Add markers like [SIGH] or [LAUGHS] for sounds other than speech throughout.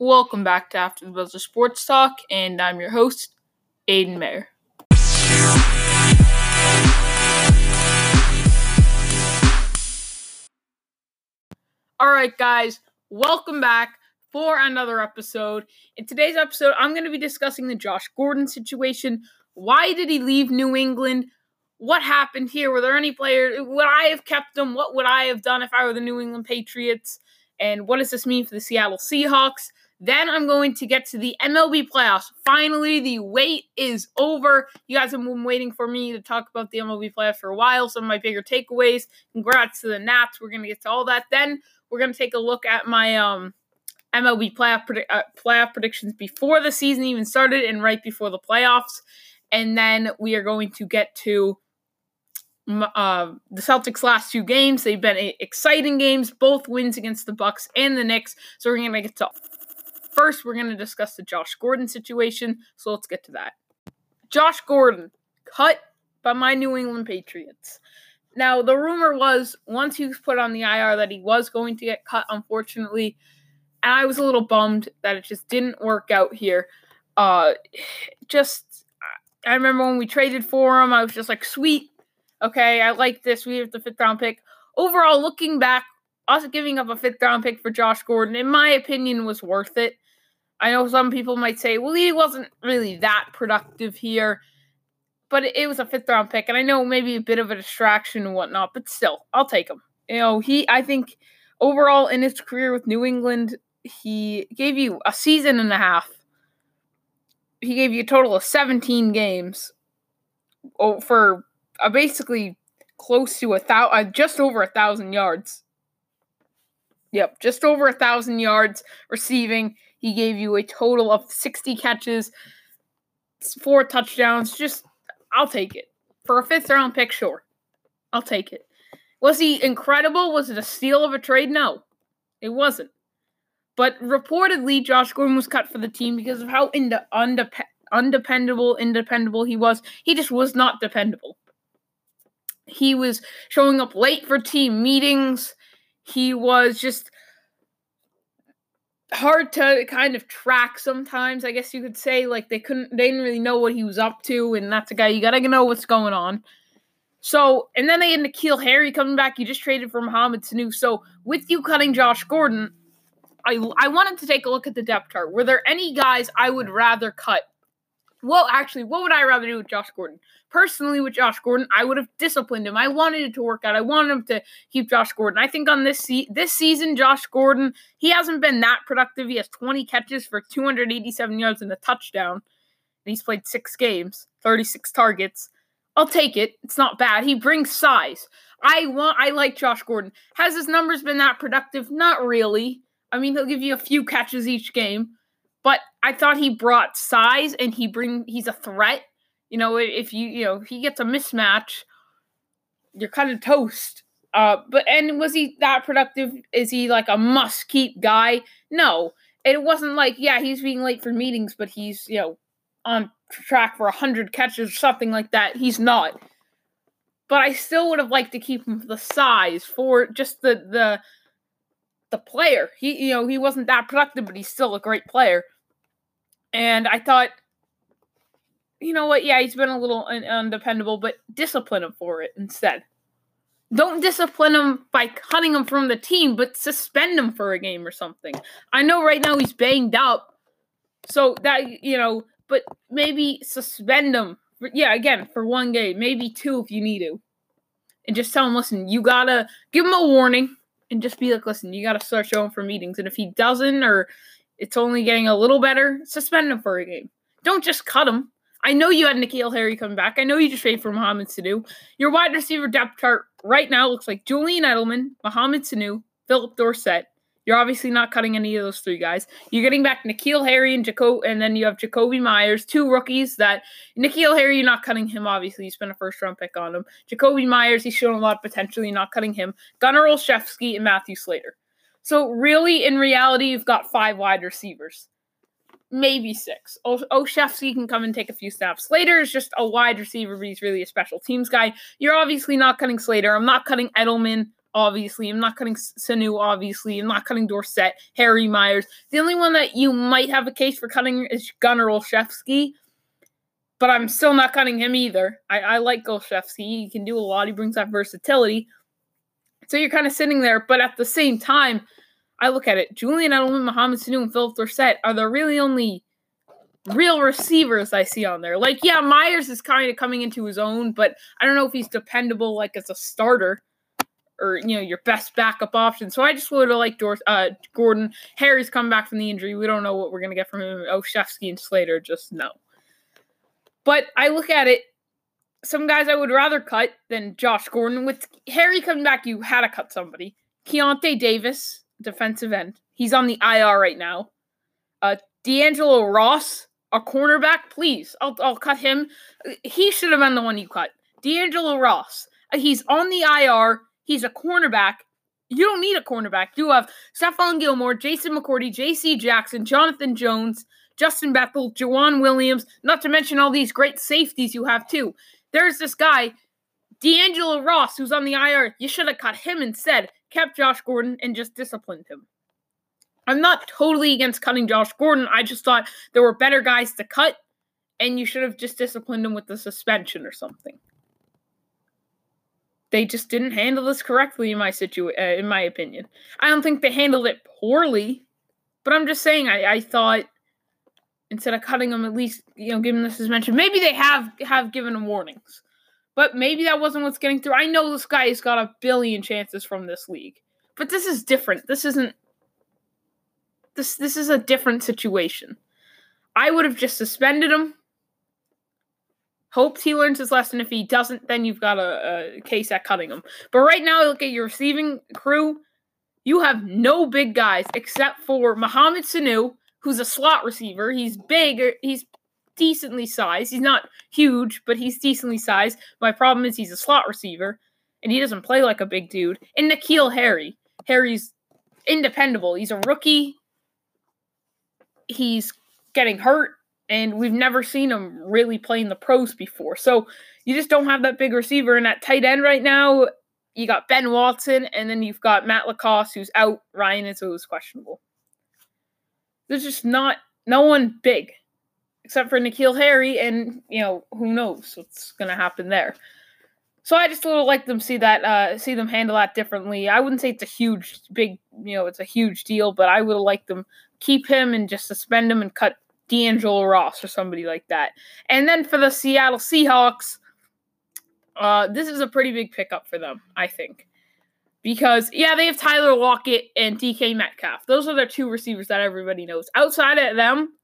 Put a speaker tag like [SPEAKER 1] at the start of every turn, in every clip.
[SPEAKER 1] Welcome back to After the Buzzer Sports Talk, and I'm your host, Aiden Mayer. All right, guys, welcome back for another episode. In today's episode, I'm going to be discussing the Josh Gordon situation. Why did he leave New England? What happened here? Were there any players? Would I have kept him? What would I have done if I were the New England Patriots? And what does this mean for the Seattle Seahawks? Then I'm going to get to the MLB playoffs. Finally, the wait is over. You guys have been waiting for me to talk about the MLB playoffs for a while. Some of my bigger takeaways. Congrats to the Nats. We're going to get to all that. Then we're going to take a look at my um, MLB playoff, predi- uh, playoff predictions before the season even started and right before the playoffs. And then we are going to get to uh, the Celtics' last two games. They've been exciting games, both wins against the Bucks and the Knicks. So we're going to get to First, we're going to discuss the Josh Gordon situation, so let's get to that. Josh Gordon, cut by my New England Patriots. Now, the rumor was once he was put on the IR that he was going to get cut, unfortunately. And I was a little bummed that it just didn't work out here. Uh, [SIGHS] just, I remember when we traded for him, I was just like, sweet. Okay, I like this. We have the fifth round pick. Overall, looking back, us giving up a fifth round pick for Josh Gordon, in my opinion, was worth it. I know some people might say, well, he wasn't really that productive here, but it was a fifth round pick, and I know maybe a bit of a distraction and whatnot, but still, I'll take him. You know, he, I think overall in his career with New England, he gave you a season and a half. He gave you a total of 17 games oh, for uh, basically close to a thousand, uh, just over a thousand yards. Yep, just over a thousand yards receiving. He gave you a total of 60 catches, four touchdowns. Just, I'll take it. For a fifth round pick, sure. I'll take it. Was he incredible? Was it a steal of a trade? No, it wasn't. But reportedly, Josh Gordon was cut for the team because of how ind- undep- undependable, independable he was. He just was not dependable. He was showing up late for team meetings. He was just hard to kind of track sometimes. I guess you could say like they couldn't, they didn't really know what he was up to, and that's a guy you gotta know what's going on. So, and then they had N'Keal Harry coming back. You just traded for Mohamed Sanu. So, with you cutting Josh Gordon, I I wanted to take a look at the depth chart. Were there any guys I would rather cut well, actually, what would I rather do with Josh Gordon? Personally, with Josh Gordon, I would have disciplined him. I wanted it to work out. I wanted him to keep Josh Gordon. I think on this se- this season, Josh Gordon, he hasn't been that productive. He has 20 catches for 287 yards and a touchdown. And he's played six games, 36 targets. I'll take it. It's not bad. He brings size. I want. I like Josh Gordon. Has his numbers been that productive? Not really. I mean, he'll give you a few catches each game but I thought he brought size and he bring he's a threat. You know, if you you know if he gets a mismatch, you're kind of toast. Uh, but and was he that productive? Is he like a must keep guy? No, it wasn't like yeah he's being late for meetings, but he's you know on track for hundred catches or something like that. He's not. But I still would have liked to keep him for the size for just the the the player. He you know he wasn't that productive, but he's still a great player. And I thought, you know what? Yeah, he's been a little un- undependable, but discipline him for it instead. Don't discipline him by cutting him from the team, but suspend him for a game or something. I know right now he's banged up, so that you know, but maybe suspend him. For, yeah, again for one game, maybe two if you need to, and just tell him, listen, you gotta give him a warning, and just be like, listen, you gotta start showing for meetings, and if he doesn't, or it's only getting a little better, suspend him for a game. Don't just cut him. I know you had N'Keal Harry coming back. I know you just traded for Mohamed Sanu. Your wide receiver depth chart right now looks like Julian Edelman, Mohamed Sanu, Phillip Dorsett. You're obviously not cutting any of those three guys. You're getting back N'Keal Harry and Jacob, and then you have Jakobi Meyers, two rookies. That N'Keal Harry, you're not cutting him. Obviously, you spent a first round pick on him. Jakobi Meyers, he's shown a lot of potential. You're not cutting him. Gunnar Olszewski and Matthew Slater. So really, in reality, you've got five wide receivers, maybe six. O- Olszewski can come and take a few snaps. Slater is just a wide receiver, but he's really a special teams guy. You're obviously not cutting Slater. I'm not cutting Edelman obviously. I'm not cutting Sanu, obviously. I'm not cutting Dorsett, Harry Meyers. The only one that you might have a case for cutting is Gunnar Olszewski, but I'm still not cutting him either. I, I like Olszewski. He can do a lot. He brings that versatility. So you're kind of sitting there, but at the same time, I look at it. Julian Edelman, Mohamed Sanu, and Phillip Dorsett are the really only real receivers I see on there. Like, yeah, Meyers is kind of coming into his own, but I don't know if he's dependable like as a starter or you know your best backup option. So I just would have liked Dor- uh, Gordon. Harry's come back from the injury. We don't know what we're gonna get from him. Olszewski and Slater just no. But I look at it. Some guys I would rather cut than Josh Gordon. With Harry coming back, you had to cut somebody. Keionta Davis, defensive end. He's on the IR right now. Uh, D'Angelo Ross, a cornerback, please. I'll, I'll cut him. He should have been the one you cut. D'Angelo Ross. Uh, he's on the IR. He's a cornerback. You don't need a cornerback. You have Stephon Gilmore, Jason McCourty, J.C. Jackson, Jonathan Jones, Justin Bethel, Joejuan Williams, not to mention all these great safeties you have too. There's this guy, D'Angelo Ross, who's on the IR. You should have cut him instead, kept Josh Gordon, and just disciplined him. I'm not totally against cutting Josh Gordon. I just thought there were better guys to cut, and you should have just disciplined him with the suspension or something. They just didn't handle this correctly in my situ- uh, in my opinion. I don't think they handled it poorly, but I'm just saying I, I thought instead of cutting them, at least you know, giving the suspension. Maybe they have have given him warnings, but maybe that wasn't what's getting through. I know this guy has got a billion chances from this league, but this is different. This isn't this this is a different situation. I would have just suspended him. Hopes he learns his lesson. If he doesn't, then you've got a, a case at cutting him. But right now, look at your receiving crew. You have no big guys except for Mohamed Sanu, who's a slot receiver. He's big. Er, he's decently sized. He's not huge, but he's decently sized. My problem is he's a slot receiver, and he doesn't play like a big dude. And N'Keal Harry. Harry's independable. He's a rookie he's getting hurt and we've never seen him really playing the pros before. So you just don't have that big receiver in that tight end right now. You got Ben Watson, and then you've got Matt LaCosse, who's out. Ryan is always questionable. There's just not no one big, except for N'Keal Harry, and you know who knows what's gonna happen there. So I just would like them see that, uh, see them handle that differently. I wouldn't say it's a huge, big, you know, it's a huge deal, but I would like them keep him and just suspend him and cut D'Angelo Ross or somebody like that. And then for the Seattle Seahawks, uh, this is a pretty big pickup for them, I think. Because, yeah, they have Tyler Lockett and DK Metcalf. Those are their two receivers that everybody knows. Outside of them,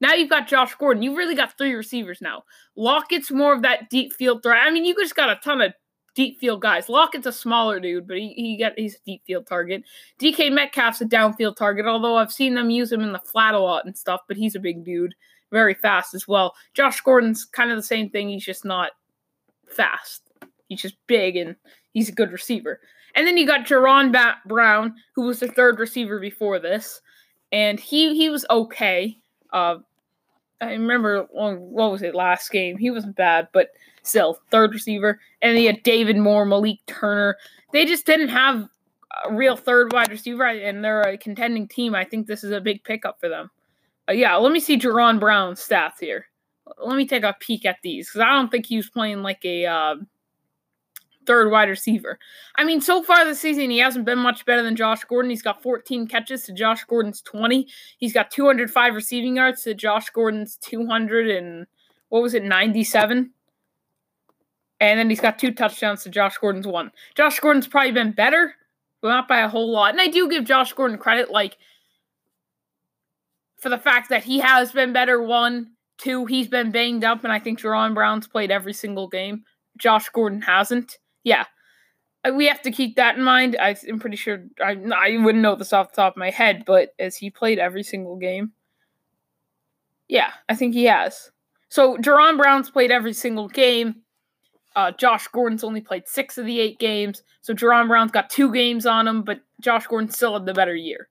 [SPEAKER 1] now you've got Josh Gordon. You've really got three receivers now. Lockett's more of that deep field threat. I mean, you just got a ton of deep field guys. Lockett's a smaller dude, but he, he got he's a deep field target. DK Metcalf's a downfield target, although I've seen them use him in the flat a lot and stuff, but he's a big dude, very fast as well. Josh Gordon's kind of the same thing, he's just not fast. He's just big and he's a good receiver. And then you got Jaron Brown, who was the third receiver before this, and he he was okay. Uh, I remember what was it last game? He wasn't bad, but still third receiver. And he had David Moore, Malik Turner. They just didn't have a real third wide receiver, and they're a contending team. I think this is a big pickup for them. Uh, yeah, let me see Jaron Brown's stats here. Let me take a peek at these because I don't think he was playing like a uh, third wide receiver. I mean, so far this season, he hasn't been much better than Josh Gordon. He's got 14 catches to Josh Gordon's 20. He's got 205 receiving yards to Josh Gordon's 200 and what was it, 97? And then he's got two touchdowns to Josh Gordon's one. Josh Gordon's probably been better, but not by a whole lot. And I do give Josh Gordon credit, like, for the fact that he has been better. One, two, he's been banged up, and I think Jaron Brown's played every single game. Josh Gordon hasn't yeah, uh, we have to keep that in mind. I, am pretty sure I, I wouldn't know this off the top of my head, but as he played every single game, yeah, I think he has. So Jaron Brown's played every single game. Uh, Josh Gordon's only played six of the eight games. So Jaron Brown's got two games on him, but Josh Gordon still had the better year.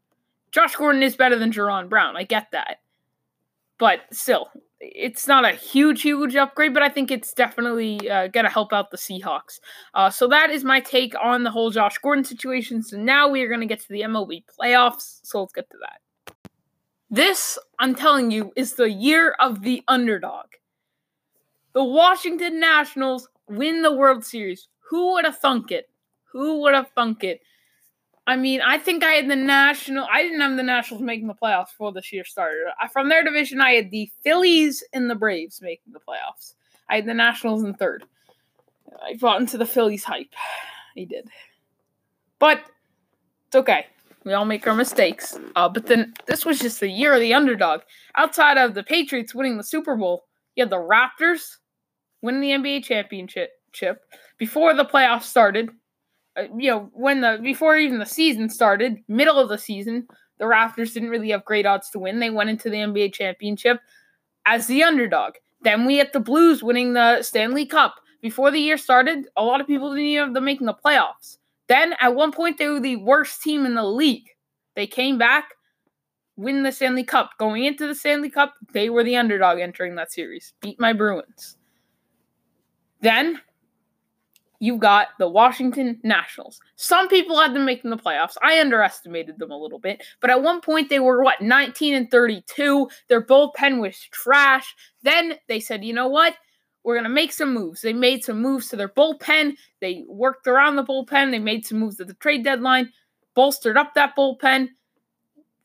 [SPEAKER 1] Josh Gordon is better than Jaron Brown. I get that. But still, it's not a huge, huge upgrade, but I think it's definitely uh, going to help out the Seahawks. Uh, so that is my take on the whole Josh Gordon situation. So now we are going to get to the MLB playoffs. So let's get to that. This, I'm telling you, is the year of the underdog. The Washington Nationals win the World Series. Who would have thunk it? Who would have thunk it? I mean, I think I had the National. I didn't have the Nationals making the playoffs before this year started. From their division, I had the Phillies and the Braves making the playoffs. I had the Nationals in third. I bought into the Phillies hype. He did, but it's okay. We all make our mistakes. Uh, but then this was just the year of the underdog. Outside of the Patriots winning the Super Bowl, you had the Raptors winning the NBA championship before the playoffs started. Uh, you know, when the before even the season started, middle of the season, the Raptors didn't really have great odds to win. They went into the NBA championship as the underdog. Then we had the Blues winning the Stanley Cup. Before the year started, a lot of people didn't even have them making the playoffs. Then at one point they were the worst team in the league. They came back, win the Stanley Cup. Going into the Stanley Cup, they were the underdog entering that series. Beat my Bruins. Then you got the Washington Nationals. Some people had them making the playoffs. I underestimated them a little bit, but at one point they were what 19 and 32. Their bullpen was trash. Then they said, "You know what? We're going to make some moves." They made some moves to their bullpen. They worked around the bullpen. They made some moves at the trade deadline, bolstered up that bullpen.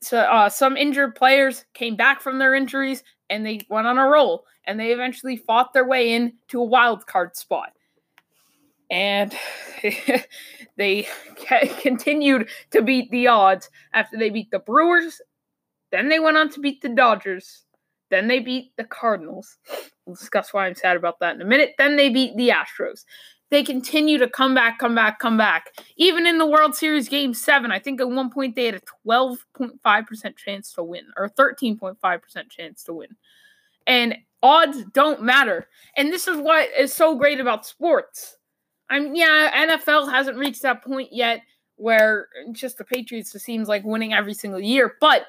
[SPEAKER 1] So uh, some injured players came back from their injuries and they went on a roll and they eventually fought their way in to a wild card spot and [LAUGHS] they continued to beat the odds after they beat the Brewers. Then they went on to beat the Dodgers. Then they beat the Cardinals. We'll discuss why I'm sad about that in a minute. Then they beat the Astros. They continue to come back, come back, come back. Even in the World Series Game 7, I think at one point they had a 12.5% chance to win, or 13.5% chance to win. And odds don't matter. And this is what is so great about sports I'm yeah, NFL hasn't reached that point yet where just the Patriots it seems like winning every single year, but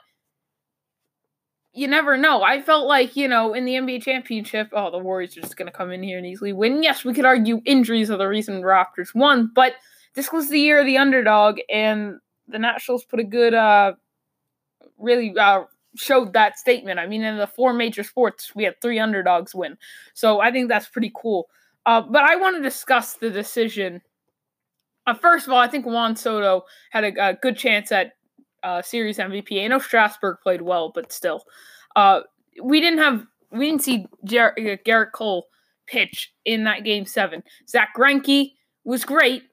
[SPEAKER 1] you never know. I felt like, you know, in the NBA championship, oh, the Warriors are just going to come in here and easily win. Yes, we could argue injuries are the reason Raptors won, but this was the year of the underdog, and the Nationals put a good, uh, really uh, showed that statement. I mean, in the four major sports, we had three underdogs win. So I think that's pretty cool. Uh, but I want to discuss the decision. Uh, first of all, I think Juan Soto had a, a good chance at uh, series MVP. I know Strasburg played well, but still, uh, we didn't have we didn't see Ger- uh, Gerrit Cole pitch in that game seven. Zack Greinke was great,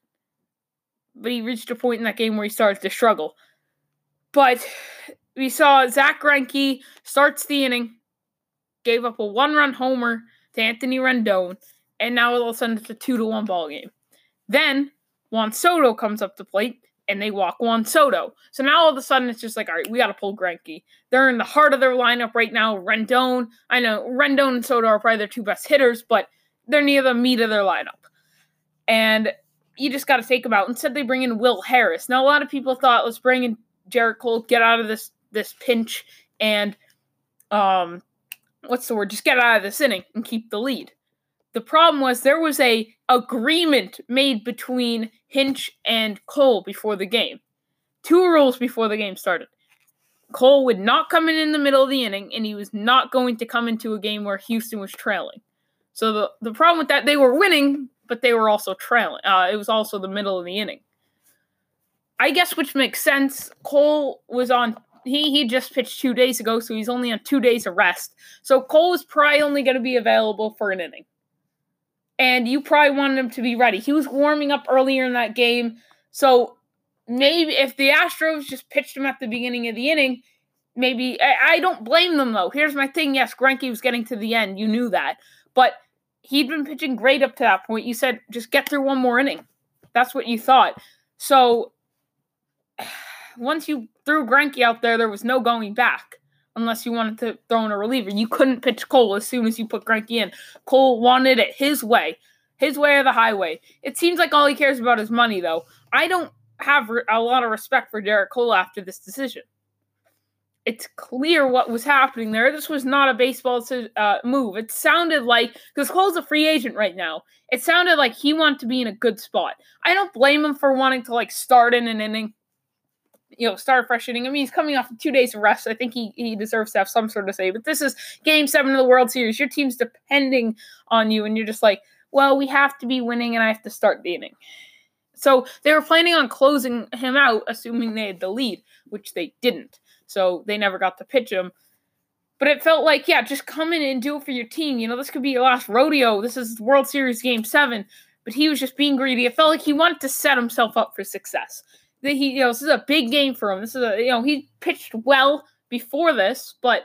[SPEAKER 1] but he reached a point in that game where he started to struggle. But we saw Zack Greinke starts the inning, gave up a one-run homer to Anthony Rendon, and now all of a sudden it's a two to one ball game. Then Juan Soto comes up to plate and they walk Juan Soto. So now all of a sudden it's just like, all right, we got to pull Greinke. They're in the heart of their lineup right now. Rendon, I know Rendon and Soto are probably their two best hitters, but they're near the meat of their lineup. And you just got to take them out. Instead, they bring in Will Harris. Now, a lot of people thought, let's bring in Gerrit Cole, get out of this this pinch, and um, what's the word? Just get out of this inning and keep the lead. The problem was there was a agreement made between Hinch and Cole before the game. Two rules before the game started. Cole would not come in in the middle of the inning, and he was not going to come into a game where Houston was trailing. So the, the problem with that, they were winning, but they were also trailing. Uh, it was also the middle of the inning. I guess which makes sense. Cole was on he he just pitched two days ago, so he's only on two days of rest. So Cole is probably only going to be available for an inning and you probably wanted him to be ready. He was warming up earlier in that game. So maybe if the Astros just pitched him at the beginning of the inning, maybe I, I don't blame them though. Here's my thing. Yes, Greinke was getting to the end. You knew that. But he'd been pitching great up to that point. You said just get through one more inning. That's what you thought. So [SIGHS] once you threw Greinke out there, there was no going back unless you wanted to throw in a reliever. You couldn't pitch Cole as soon as you put Greinke in. Cole wanted it his way, his way or the highway. It seems like all he cares about is money, though. I don't have a lot of respect for Gerrit Cole after this decision. it's clear what was happening there. This was not a baseball uh, move. It sounded like because Cole's a free agent right now. It sounded like he wanted to be in a good spot. I don't blame him for wanting to like start in an inning, you know, start fresh inning. I mean, he's coming off two days of rest. I think he he deserves to have some sort of say. But this is Game Seven of the World Series. Your team's depending on you, and you're just like, well, we have to be winning, and I have to start the inning. So they were planning on closing him out, assuming they had the lead, which they didn't so they never got to pitch him. But it felt like, yeah, just come in and do it for your team. You know, this could be your last rodeo. This is World Series Game Seven, but he was just being greedy. It felt like he wanted to set himself up for success. That he, you know, this is a big game for him. This is a, you know, he pitched well before this, but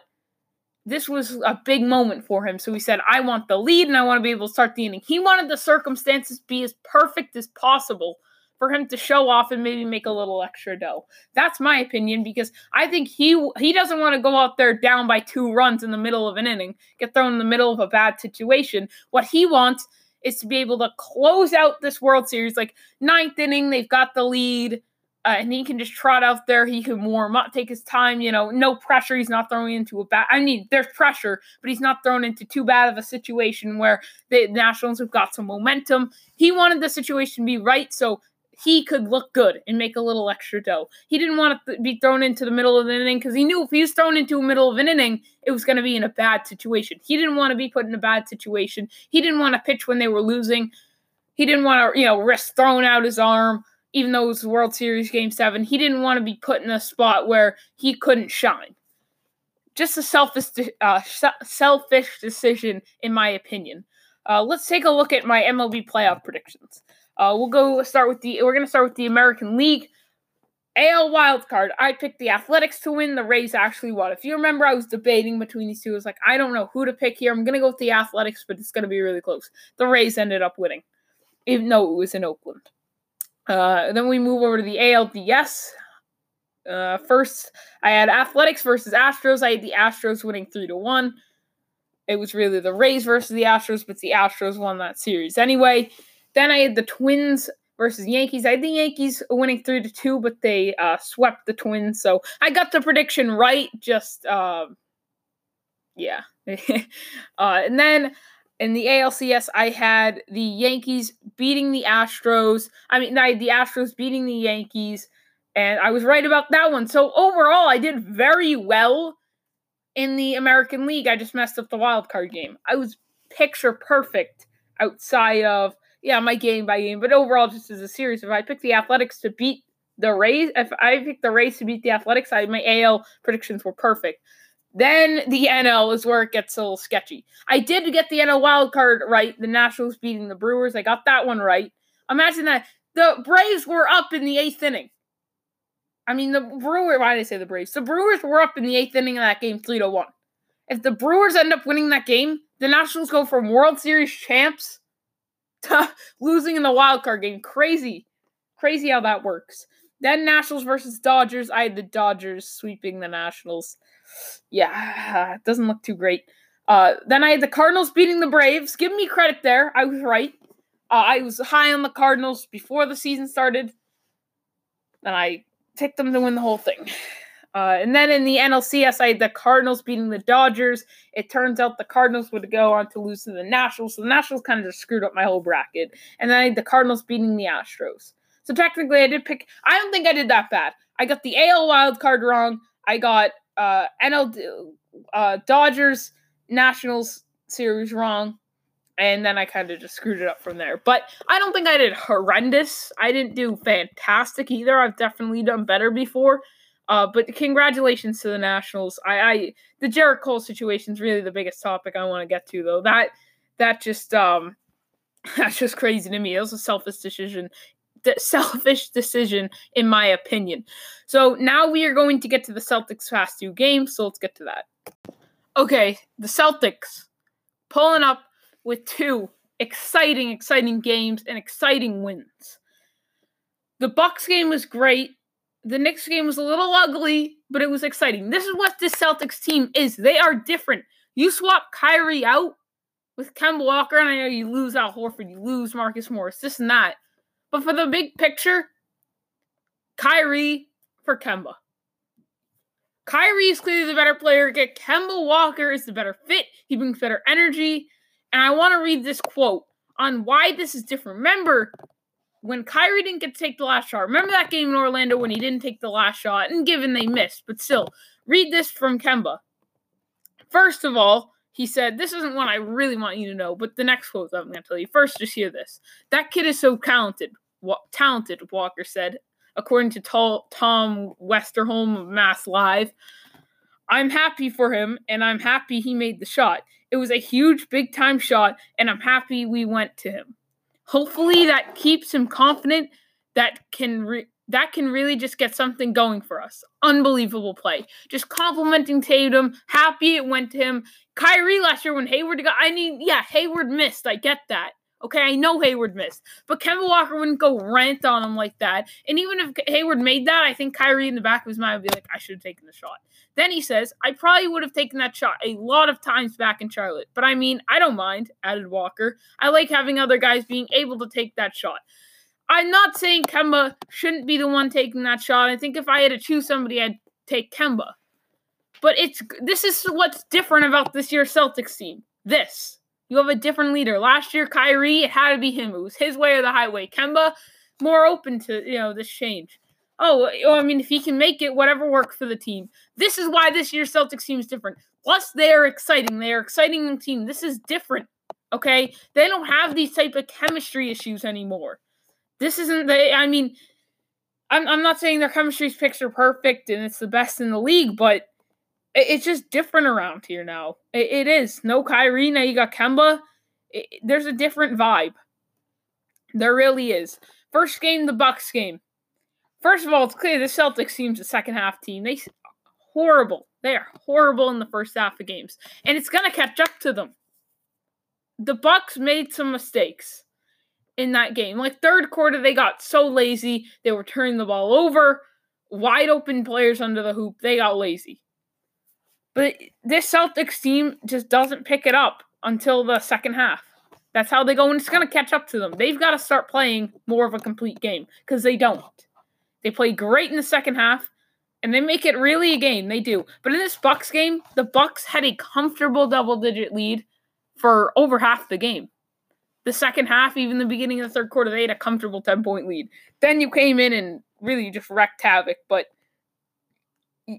[SPEAKER 1] this was a big moment for him. So he said, I want the lead and I want to be able to start the inning. He wanted the circumstances be as perfect as possible for him to show off and maybe make a little extra dough. That's my opinion because I think he he doesn't want to go out there down by two runs in the middle of an inning, get thrown in the middle of a bad situation. What he wants is to be able to close out this World Series like ninth inning, they've got the lead. Uh, and he can just trot out there. He can warm up, take his time. You know, no pressure. He's not throwing into a bad. I mean, there's pressure, but he's not thrown into too bad of a situation where the Nationals have got some momentum. He wanted the situation to be right, so he could look good and make a little extra dough. He didn't want to be thrown into the middle of the inning because he knew if he was thrown into the middle of an inning, it was going to be in a bad situation. He didn't want to be put in a bad situation. He didn't want to pitch when they were losing. He didn't want to, you know, risk throwing out his arm, even though it was World Series Game 7. He didn't want to be put in a spot where he couldn't shine. Just a selfish, uh, selfish decision, in my opinion. Uh, let's take a look at my MLB playoff predictions. Uh, we'll go start with the. We're gonna start with the American League. AL wildcard. I picked the Athletics to win. The Rays actually won. If you remember, I was debating between these two. I was like, I don't know who to pick here. I'm gonna go with the Athletics, but it's gonna be really close. The Rays ended up winning, even though it was in Oakland. Uh, then we move over to the ALDS. Uh, first, I had Athletics versus Astros. I had the Astros winning three to one. It was really the Rays versus the Astros, but the Astros won that series anyway. Then I had the Twins versus Yankees. I had the Yankees winning three to two, but they uh, swept the Twins. So I got the prediction right. Just uh, yeah. [LAUGHS] uh, and then in the ALCS, I had the Yankees beating the Astros. I mean, I the Astros beating the Yankees, and I was right about that one. So overall, I did very well in the American League. I just messed up the wild card game. I was picture perfect outside of yeah, my game by game, but overall, just as a series, if I picked the Athletics to beat the Rays, if I picked the Rays to beat the Athletics, I, my AL predictions were perfect. Then the NL is where it gets a little sketchy. I did get the NL wild card right. The Nationals beating the Brewers. I got that one right. Imagine that. The Braves were up in the eighth inning. I mean, the Brewers, why did I say the Braves? The Brewers were up in the eighth inning of that game, 3 to 1. If the Brewers end up winning that game, the Nationals go from World Series champs [LAUGHS] to losing in the wild card game. Crazy. Crazy how that works. Then Nationals versus Dodgers. I had the Dodgers sweeping the Nationals. Yeah, [SIGHS] it doesn't look too great. Uh, then I had the Cardinals beating the Braves. Give me credit there. I was right. Uh, I was high on the Cardinals before the season started. And I picked them to win the whole thing. [SIGHS] Uh, and then in the NLCS, I had the Cardinals beating the Dodgers. It turns out the Cardinals would go on to lose to the Nationals. So the Nationals kind of just screwed up my whole bracket. And then I had the Cardinals beating the Astros. So technically, I did pick. I don't think I did that bad. I got the AL wild card wrong. I got uh, NL uh, Dodgers Nationals series wrong. And then I kind of just screwed it up from there. But I don't think I did horrendous. I didn't do fantastic either. I've definitely done better before. Uh, but congratulations to the Nationals. I, I the Gerrit Cole situation is really the biggest topic I want to get to, though. That that just um [LAUGHS] that's just crazy to me. It was a selfish decision, [LAUGHS] selfish decision in my opinion. So now we are going to get to the Celtics past two games. So let's get to that. Okay, the Celtics pulling up with two exciting, exciting games and exciting wins. The Bucks game was great the Knicks game was a little ugly, but it was exciting. This is what this Celtics team is. They are different. You swap Kyrie out with Kemba Walker, and I know you lose Al Horford, you lose Marcus Morris, this and that. But for the big picture, Kyrie for Kemba. Kyrie is clearly the better player. Get Kemba Walker is the better fit. He brings better energy. And I want to read this quote on why this is different. Remember, when Kyrie didn't get to take the last shot, remember that game in Orlando when he didn't take the last shot, and given they missed, but still, read this from Kemba. First of all, he said, This isn't one I really want you to know, but the next quote that I'm going to tell you. First, just hear this. That kid is so talented. Wa- talented, Walker said, according to Tom Westerholm of Mass Live. I'm happy for him, and I'm happy he made the shot. It was a huge, big time shot, and I'm happy we went to him. Hopefully, that keeps him confident that can re- that can really just get something going for us. Unbelievable play. Just complimenting Tatum. Happy it went to him. Kyrie last year when Hayward got, I mean, yeah, Hayward missed. I get that. Okay, I know Hayward missed, but Kemba Walker wouldn't go rant on him like that. And even if Hayward made that, I think Kyrie in the back of his mind would be like, I should have taken the shot. Then he says, I probably would have taken that shot a lot of times back in Charlotte. But I mean, I don't mind, added Walker. I like having other guys being able to take that shot. I'm not saying Kemba shouldn't be the one taking that shot. I think if I had to choose somebody, I'd take Kemba. But it's this is what's different about this year's Celtics team. This. You have a different leader. Last year, Kyrie, it had to be him. It was his way or the highway. Kemba, more open to, you know, this change. Oh, I mean, if he can make it, whatever works for the team. This is why this year's Celtics team is different. Plus, they are exciting. They are exciting team. This is different. Okay? They don't have these type of chemistry issues anymore. This isn't the. I mean, I'm I'm not saying their chemistry's picture perfect and it's the best in the league, but it, it's just different around here now. It, it is no Kyrie now. You got Kemba. It, there's a different vibe. There really is. First game, the Bucks game. First of all, it's clear the Celtics team's a second half team. They horrible. They are horrible in the first half of games, and it's gonna catch up to them. The Bucks made some mistakes in that game. Like third quarter, they got so lazy. They were turning the ball over, wide open players under the hoop. They got lazy. But this Celtics team just doesn't pick it up until the second half. That's how they go, and it's going to catch up to them. They've got to start playing more of a complete game because they don't. They play great in the second half, and they make it really a game. They do. But in this Bucks game, the Bucks had a comfortable double-digit lead for over half the game the second half, even the beginning of the third quarter, they had a comfortable 10 point lead. Then you came in and really just wrecked havoc. But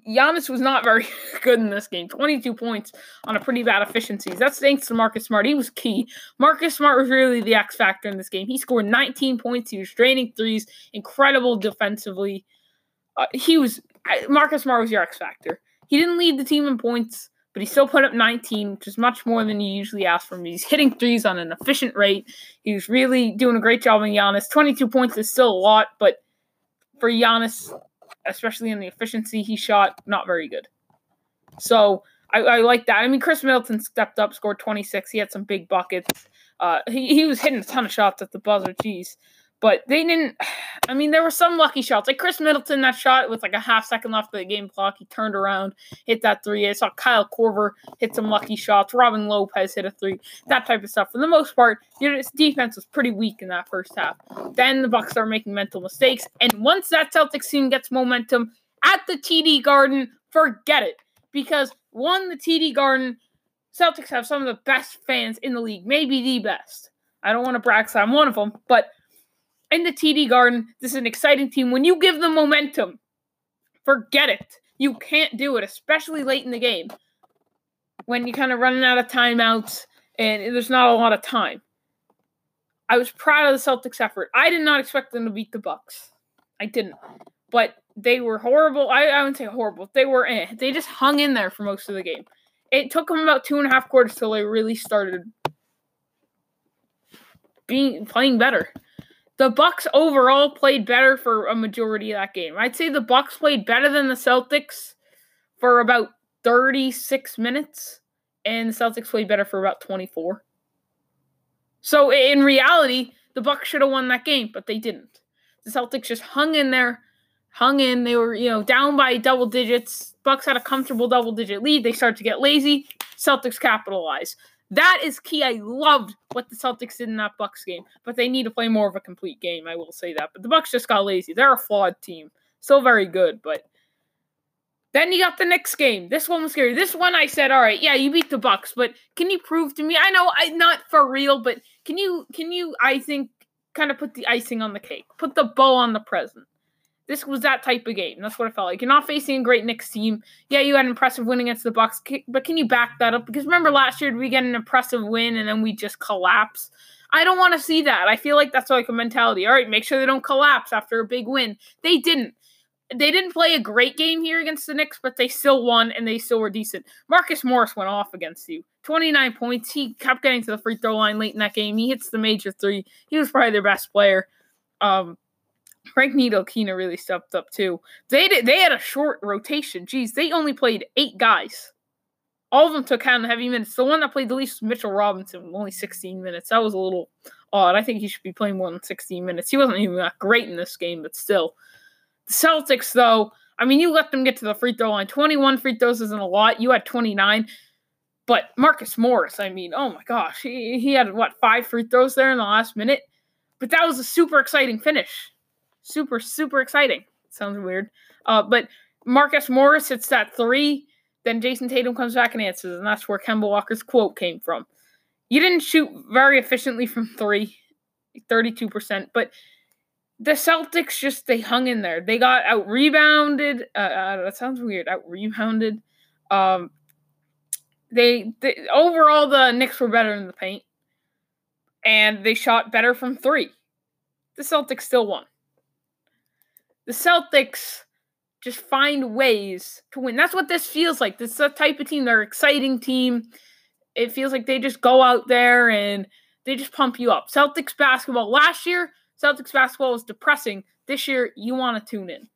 [SPEAKER 1] Giannis was not very [LAUGHS] good in this game. 22 points on a pretty bad efficiency. That's thanks to Marcus Smart. He was key. Marcus Smart was really the X factor in this game. He scored 19 points. He was draining threes, incredible defensively. Uh, he was Marcus Smart was your X factor. He didn't lead the team in points, but he still put up 19, which is much more than you usually ask from him. He's hitting threes on an efficient rate. He's really doing a great job on Giannis. 22 points is still a lot, but for Giannis, especially in the efficiency he shot, not very good. So I, I like that. I mean, Khris Middleton stepped up, scored 26. He had some big buckets. Uh, he, he was hitting a ton of shots at the buzzer. Jeez. But they didn't. [SIGHS] I mean, there were some lucky shots. Like Khris Middleton, that shot with like a half second left of the game clock, he turned around, hit that three. I saw Kyle Korver hit some lucky shots. Robin Lopez hit a three. That type of stuff. For the most part, you know, defense was pretty weak in that first half. Then the Bucks start making mental mistakes, and once that Celtics team gets momentum at the TD Garden, forget it. Because one, the TD Garden, Celtics have some of the best fans in the league, maybe the best. I don't want to brag, so I'm one of them, but in the TD Garden. This is an exciting team. When you give them momentum, forget it. You can't do it, especially late in the game when you're kind of running out of timeouts and there's not a lot of time. I was proud of the Celtics' effort. I did not expect them to beat the Bucks. I didn't, but they were horrible. I, I wouldn't say horrible. They were. Eh. They just hung in there for most of the game. It took them about two and a half quarters till they really started being playing better the Bucks overall played better for a majority of that game. I'd say the Bucks played better than the Celtics for about 36 minutes and the Celtics played better for about 24. So in reality, the Bucks should have won that game, but they didn't. The Celtics just hung in there, hung in. They were, you know, down by double digits. Bucks had a comfortable double digit lead. They started to get lazy. Celtics capitalized. That is key. I loved what the Celtics did in that Bucks game, but they need to play more of a complete game. I will say that. But the Bucks just got lazy. They're a flawed team, still very good, but Then you got the next game. This one was scary. This one I said, all right, yeah, you beat the Bucks, but can you prove to me? I know I not for real, but can you can you I think kind of put the icing on the cake, put the bow on the present. This was that type of game. That's what it felt like. You're not facing a great Knicks team. Yeah, you had an impressive win against the Bucks, but can you back that up? Because remember last year we get an impressive win and then we just collapse. I don't want to see that. I feel like that's like a mentality. All right, make sure they don't collapse after a big win. They didn't. They didn't play a great game here against the Knicks, but they still won and they still were decent. Marcus Morris went off against you. 29 points. He kept getting to the free throw line late in that game. He hits the major three. He was probably their best player. Um, Frank Ntilikina really stepped up too. They did, they had a short rotation. Jeez, they only played eight guys. All of them took kind of heavy minutes. The one that played the least was Mitchell Robinson, only 16 minutes. That was a little odd. I think he should be playing more than 16 minutes. He wasn't even that great in this game, but still. The Celtics, though, I mean, you let them get to the free throw line. 21 free throws isn't a lot. You had 29. But Marcus Morris, I mean, oh my gosh, he, he had what, five free throws there in the last minute? But that was a super exciting finish super, super exciting. Sounds weird. Uh, but Marcus Morris hits that three. Then Jayson Tatum comes back and answers, and that's where Kemba Walker's quote came from. You didn't shoot very efficiently from three, 32%, but the Celtics just they hung in there. They got out rebounded. Uh, uh, that sounds weird. Out rebounded. Um, they, they overall the Knicks were better in the paint, and they shot better from three. The Celtics still won the Celtics just find ways to win. That's what this feels like. This is a type of team. They're an exciting team. It feels like they just go out there and they just pump you up. Celtics basketball last year, Celtics basketball was depressing. This year, you want to tune in.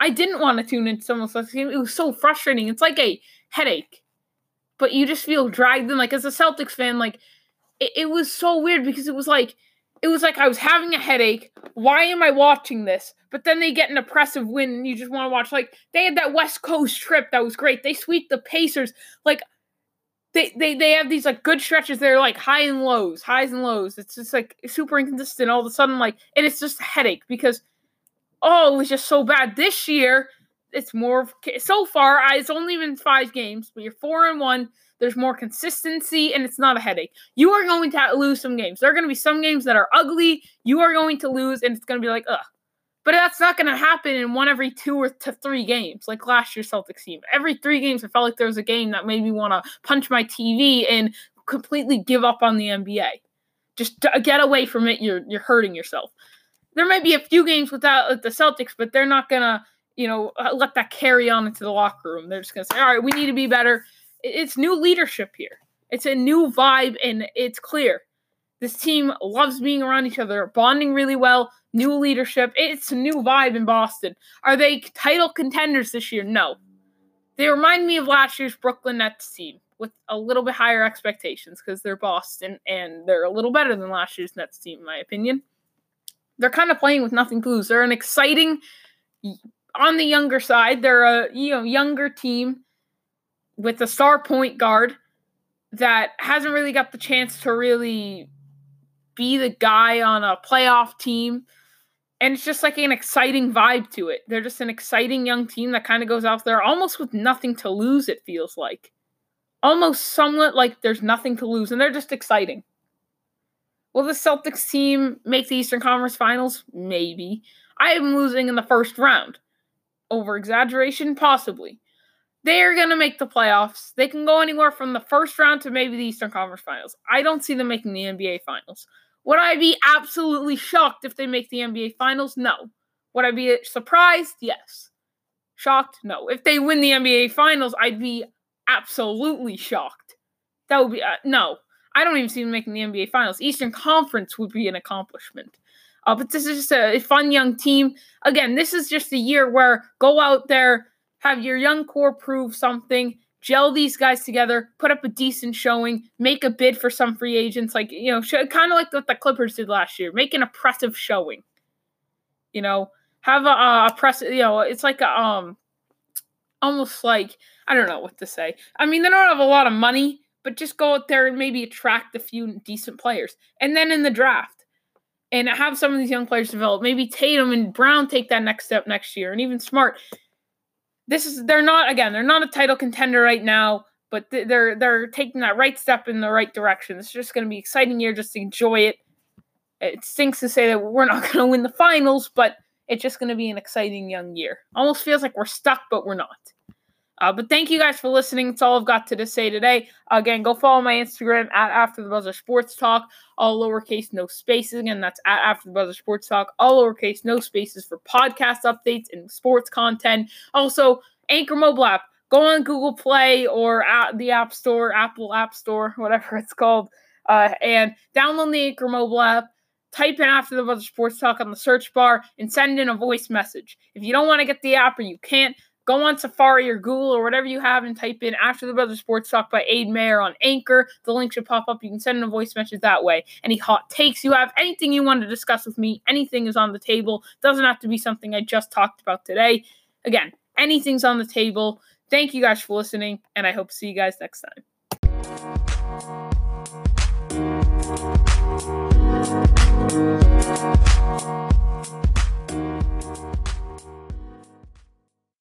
[SPEAKER 1] I didn't want to tune into someone's game. It was so frustrating. It's like a headache, but you just feel dragged in. Like as a Celtics fan, like it, it was so weird because it was like it was like I was having a headache. Why am I watching this? But then they get an oppressive win and you just want to watch. Like they had that West Coast trip that was great. They sweep the Pacers. Like they they they have these like good stretches. They're like high and lows, highs and lows. It's just like super inconsistent. All of a sudden, like and it's just a headache because oh, it was just so bad this year. It's more so far. It's only been five games, but you're four and one. There's more consistency, and it's not a headache. You are going to lose some games. There are going to be some games that are ugly. You are going to lose, and it's going to be like, ugh. But that's not going to happen in one every two or to three games, like last year's Celtics team. Every three games, I felt like there was a game that made me want to punch my TV and completely give up on the NBA. Just get away from it. You're you're hurting yourself. There might be a few games without the Celtics, but they're not gonna, you know, uh, let that carry on into the locker room. They're just gonna say, all right, we need to be better it's new leadership here. It's a new vibe, and it's clear. This team loves being around each other, bonding really well, new leadership. It's a new vibe in Boston. Are they title contenders this year? No. They remind me of last year's Brooklyn Nets team with a little bit higher expectations because they're Boston and they're a little better than last year's Nets team, in my opinion. They're kind of playing with nothing to lose. They're an exciting, on the younger side, they're a you know younger team with a star point guard that hasn't really got the chance to really be the guy on a playoff team. And it's just like an exciting vibe to it. They're just an exciting young team that kind of goes out there almost with nothing to lose, it feels like. Almost somewhat like there's nothing to lose, and they're just exciting. Will the Celtics team make the Eastern Conference Finals? Maybe. I am losing in the first round. Over exaggeration? Possibly they're going to make the playoffs. They can go anywhere from the first round to maybe the Eastern Conference Finals. I don't see them making the NBA Finals. Would I be absolutely shocked if they make the NBA Finals? No. Would I be surprised? Yes. Shocked? No. If they win the NBA Finals, I'd be absolutely shocked. That would be uh, no. I don't even see them making the NBA Finals. Eastern Conference would be an accomplishment. Uh, but this is just a, a fun young team. Again, this is just a year where go out there, have your young core prove something, gel these guys together, put up a decent showing, make a bid for some free agents, like you know, kind of like what the Clippers did last year, make an oppressive showing. You know, have a, a press. You know, it's like a um, almost like I don't know what to say. I mean, they don't have a lot of money, but just go out there and maybe attract a few decent players, and then in the draft. And have some of these young players develop. Maybe Tatum and Brown take that next step next year, and even Smart this is they're not again they're not a title contender right now, but they're they're taking that right step in the right direction. It's just going to be an exciting year just enjoy it. It stinks to say that we're not [LAUGHS] going to win the finals, but it's just going to be an exciting young year. Almost feels like we're stuck, but we're not. Uh, but thank you guys for listening. It's all I've got to say today. Again, go follow my Instagram at After the Buzzer Sports Talk, all lowercase, no spaces. Again, that's at After the Buzzer Sports Talk, all lowercase, no spaces for podcast updates and sports content. Also, Anchor mobile app. Go on Google Play or at the App Store, Apple App Store, [LAUGHS] whatever it's called, uh, and download the Anchor mobile app type in after the buzzer sports talk on the search bar and send in a voice message. If you don't want to get the app or you can't, Go on Safari or Google or whatever you have and type in After the Brother Sports Talk by Aid Mayer on Anchor. The link should pop up. You can send in a voice message that way. Any hot takes you have, anything you want to discuss with me, anything is on the table. Doesn't have to be something I just talked about today. Again, anything's on the table. Thank you guys for listening, and I hope to see you guys next time.